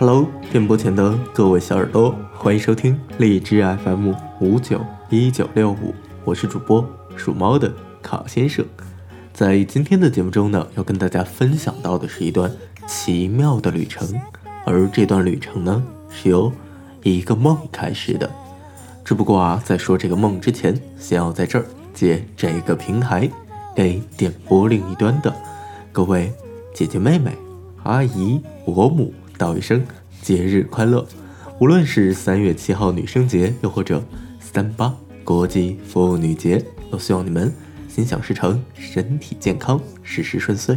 Hello，电波前的各位小耳朵，欢迎收听荔枝 FM 五九一九六五，我是主播属猫的卡先生。在今天的节目中呢，要跟大家分享到的是一段奇妙的旅程，而这段旅程呢，是由一个梦开始的。只不过啊，在说这个梦之前，先要在这儿借这个平台，给电波另一端的各位姐姐妹妹。阿姨、伯母道一声节日快乐！无论是三月七号女生节，又或者三八国际妇女节，都希望你们心想事成，身体健康，事事顺遂。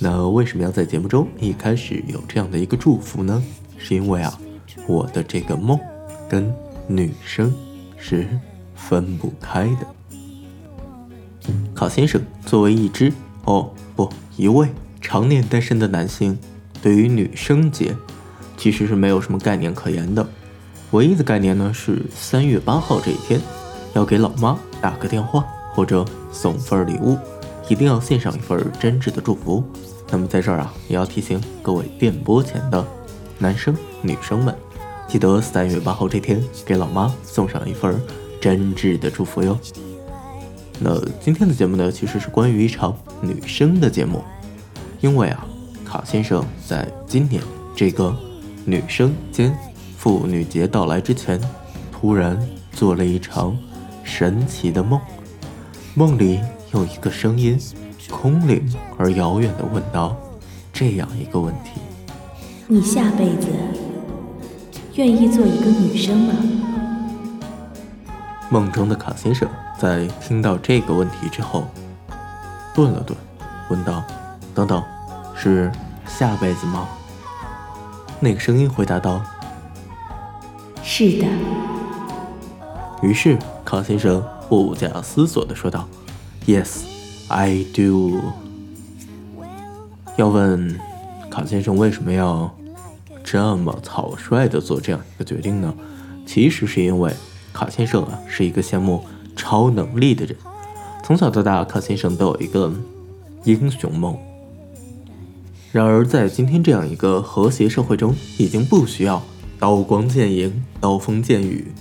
那为什么要在节目中一开始有这样的一个祝福呢？是因为啊，我的这个梦跟女生是分不开的。卡先生作为一只哦不一位。常年单身的男性，对于女生节其实是没有什么概念可言的。唯一的概念呢是三月八号这一天，要给老妈打个电话或者送份礼物，一定要献上一份真挚的祝福。那么在这儿啊，也要提醒各位电波前的男生女生们，记得三月八号这天给老妈送上一份真挚的祝福哟。那今天的节目呢，其实是关于一场女生的节目。因为啊，卡先生在今年这个女生间妇女节到来之前，突然做了一场神奇的梦。梦里有一个声音，空灵而遥远的问道：“这样一个问题，你下辈子愿意做一个女生吗？”梦中的卡先生在听到这个问题之后，顿了顿，问道。等等，是下辈子吗？那个声音回答道：“是的。”于是卡先生不假思索地说道：“Yes, I do。”要问卡先生为什么要这么草率地做这样一个决定呢？其实是因为卡先生啊是一个羡慕超能力的人，从小到大，卡先生都有一个英雄梦。然而，在今天这样一个和谐社会中，已经不需要刀光剑影、刀锋剑雨。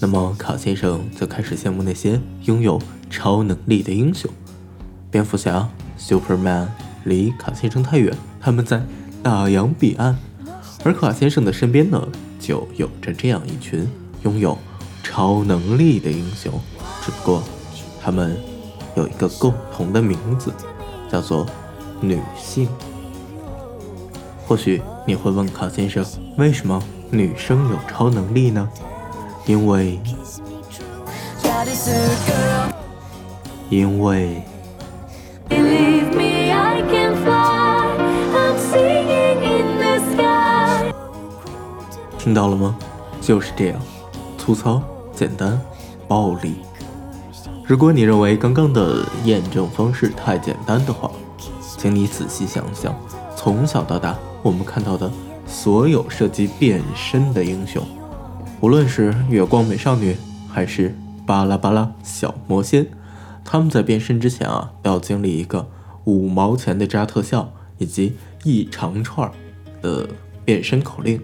那么，卡先生就开始羡慕那些拥有超能力的英雄。蝙蝠侠 （Superman） 离卡先生太远，他们在大洋彼岸。而卡先生的身边呢，就有着这样一群拥有超能力的英雄。只不过，他们有一个共同的名字，叫做女性。或许你会问卡先生，为什么女生有超能力呢？因为，因为，听到了吗？就是这样，粗糙、简单、暴力。如果你认为刚刚的验证方式太简单的话，请你仔细想想，从小到大。我们看到的所有涉及变身的英雄，无论是月光美少女还是巴拉巴拉小魔仙，他们在变身之前啊，要经历一个五毛钱的扎特效以及一长串的变身口令：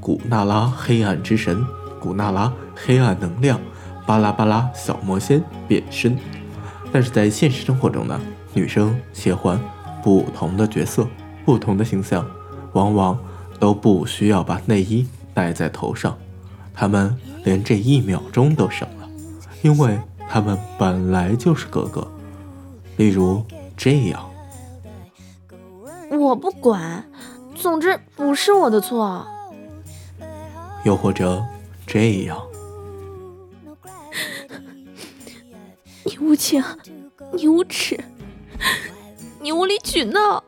古娜拉黑暗之神，古娜拉黑暗能量，巴拉巴拉小魔仙变身。但是在现实生活中呢，女生切换不同的角色，不同的形象。往往都不需要把内衣戴在头上，他们连这一秒钟都省了，因为他们本来就是哥哥。例如这样，我不管，总之不是我的错。又或者这样，你无情，你无耻，你无理取闹。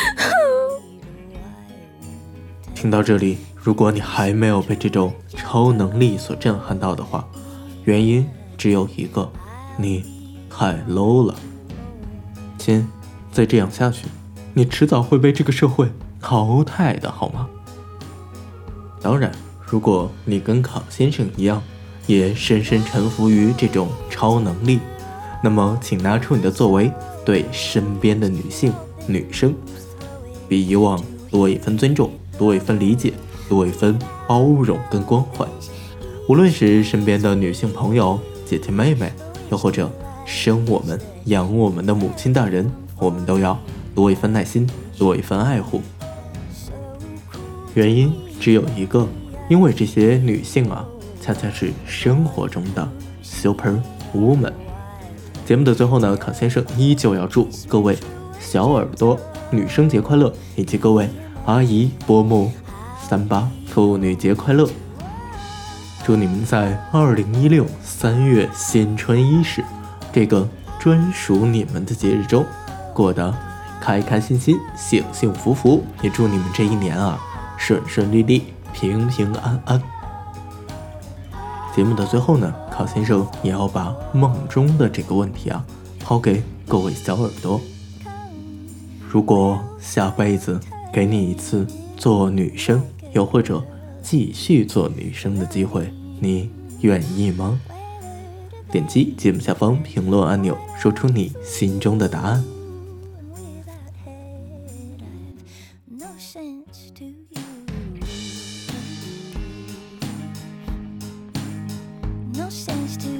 听到这里，如果你还没有被这种超能力所震撼到的话，原因只有一个，你太 low 了，亲，再这样下去，你迟早会被这个社会淘汰的，好吗？当然，如果你跟卡先生一样，也深深臣服于这种超能力，那么请拿出你的作为，对身边的女性、女生，比以往多一份尊重，多一份理解，多一份包容跟关怀。无论是身边的女性朋友、姐姐、妹妹，又或者生我们、养我们的母亲大人，我们都要多一份耐心，多一份爱护。原因只有一个，因为这些女性啊，恰恰是生活中的 super woman。节目的最后呢，康先生依旧要祝各位小耳朵女生节快乐，以及各位阿姨、伯母、三八妇女节快乐。祝你们在二零一六三月新春伊始这个专属你们的节日中，过得开开心心、幸幸福福。也祝你们这一年啊，顺顺利利、平平安安。节目的最后呢，考先生也要把梦中的这个问题啊抛给各位小耳朵：如果下辈子给你一次做女生，又或者继续做女生的机会，你愿意吗？点击节目下方评论按钮，说出你心中的答案。sense to